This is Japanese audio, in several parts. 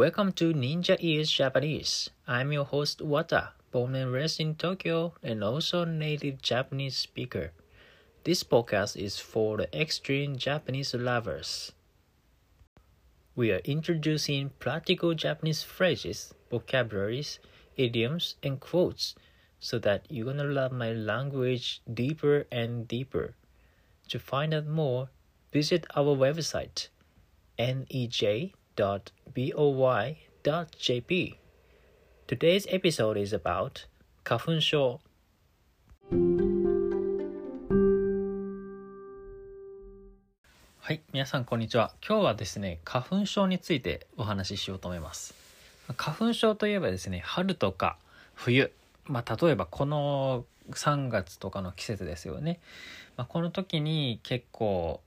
Welcome to Ninja Ears Japanese. I'm your host Wata, born and raised in Tokyo and also a native Japanese speaker. This podcast is for the extreme Japanese lovers. We are introducing practical Japanese phrases, vocabularies, idioms, and quotes so that you're gonna love my language deeper and deeper. To find out more, visit our website nej.boy.jp. Today's episode is about 花粉症。はい、皆さんこんにちは。今日はですね、花粉症についてお話ししようと思います。花粉症といえばですね、春とか冬、まあ、例えばこの3月とかの季節ですよね。まあ、この時に結構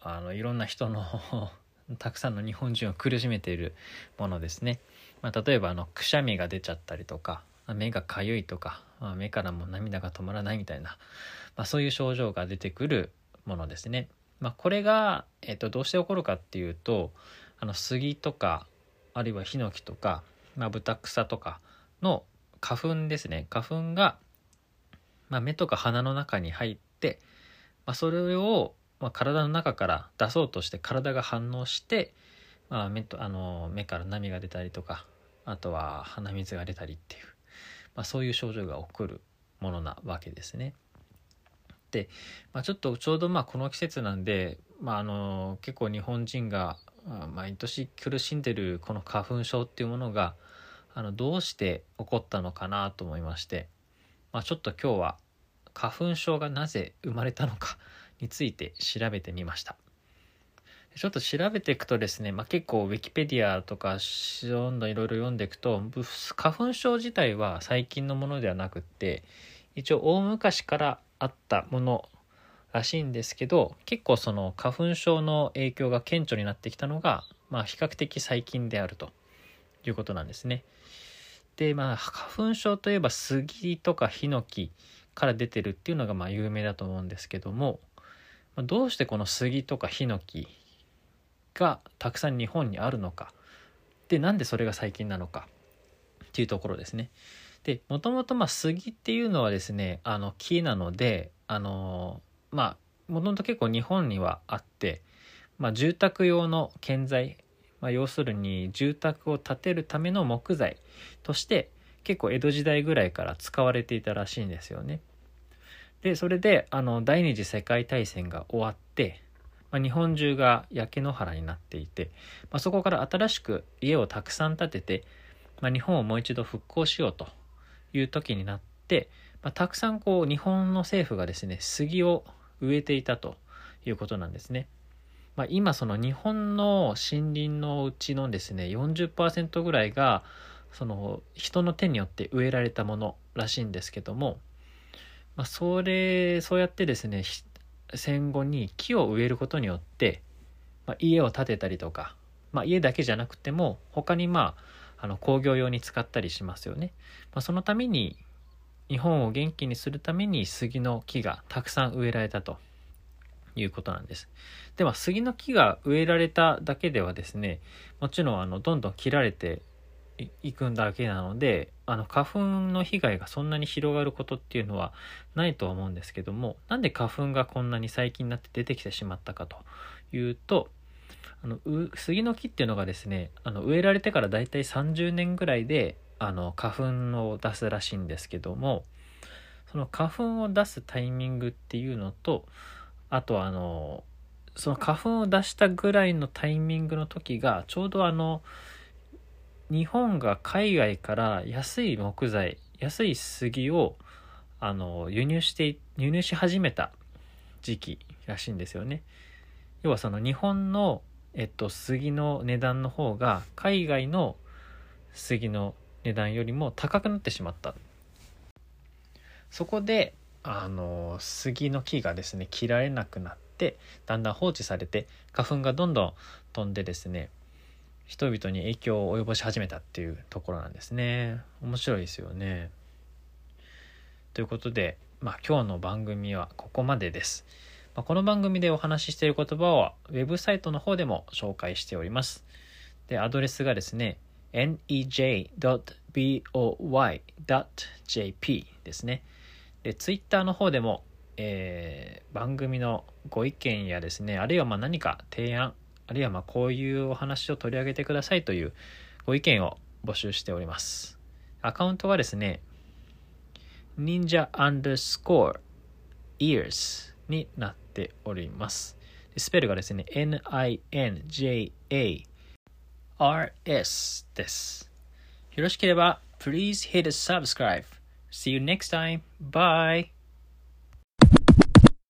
あのいろんな人のたくさんの日本人を苦しめているものですね。まあ、例えばあのくしゃみが出ちゃったりとか目がかゆいとか、目からも涙が止まらないみたいな、まあ、そういう症状が出てくるものですね。まあ、これが、えっと、どうして起こるかっていうとあの杉とかあるいはヒノキとか、まあ、ブタクサとかの花粉ですね花粉が、まあ、目とか鼻の中に入って、まあ、それを、まあ、体の中から出そうとして体が反応して、まあ、目とあの目から涙が出たりとかあとは鼻水が出たりっていう、まあ、そういう症状が起こるものなわけですね。で、まあ、ちょっとちょうどまあこの季節なんで、まあ、あの結構日本人が毎年苦しんでるこの花粉症っていうものがあのどうして起こったのかなと思いまして、まあ、ちょっと今日は花粉症がなぜ生まれたのかについて調べてみました。ちょっと調べていくとですね、まあ、結構ウィキペディアとかどんどんいろいろ読んでいくと花粉症自体は最近のものではなくって一応大昔からあったものらしいんですけど結構その花粉症の影響が顕著になってきたのが、まあ、比較的最近であるということなんですね。でまあ花粉症といえば杉とかヒノキから出てるっていうのがまあ有名だと思うんですけどもどうしてこの杉とかヒノキがたくさん日本にあるのか？でなんでそれが最近なのか？っていうところですね。でもともと杉っていうのはですねあの木なのであのまあもともと結構日本にはあって、まあ、住宅用の建材、まあ、要するに住宅を建てるための木材として結構江戸時代ぐらいから使われていたらしいんですよね。でそれであの第二次世界大戦が終わって、まあ、日本中が焼け野原になっていて、まあ、そこから新しく家をたくさん建てて、まあ、日本をもう一度復興しようという時になって、まあ、たくさんこう日本の政府がですね杉を植えていたということなんですね。まあ、今その日本の森林のうちのですね40%ぐらいがその人の手によって植えられたものらしいんですけども、まあ、それそうやってですね戦後に木を植えることによって、まあ、家を建てたりとか、まあ、家だけじゃなくても他にまああの工業用に使ったりしますよね。まあ、そのために日本を元気にするために杉の木がたくさん植えられたということなんです。では杉の木が植えられただけではですねもちろんあのどんどん切られていくんだけなのであの花粉の被害がそんなに広がることっていうのはないとは思うんですけどもなんで花粉がこんなに最近になって出てきてしまったかというとあの杉の木っていうのがですねあの植えられてからだいたい30年ぐらいであの花粉を出すらしいんですけどもその花粉を出すタイミングっていうのとあとあのその花粉を出したぐらいのタイミングの時がちょうどあの日本が海外から安い木材安い杉をあの輸入して輸入し始めた時期らしいんですよね。要はその日本の、えっと、杉の値段の方が海外の杉の値段よりも高くなってしまったそこであの杉の木がですね切られなくなってだんだん放置されて花粉がどんどん飛んでですね人々に影響を及ぼし始めたっていうところなんですね。面白いですよね。ということで、まあ、今日の番組はここまでです、まあ、この番組でお話ししている言葉はウェブサイトの方でも紹介しております。でアドレスがですね nej.boy.jp ですね。で、ツイッターの方でも、えー、番組のご意見やですね、あるいはま何か提案、あるいはまこういうお話を取り上げてくださいというご意見を募集しております。アカウントはですね、ninja underscore ears になっております。スペルがですね、ninja rs です。よろしければ、please hit subscribe. See you next time. Bye.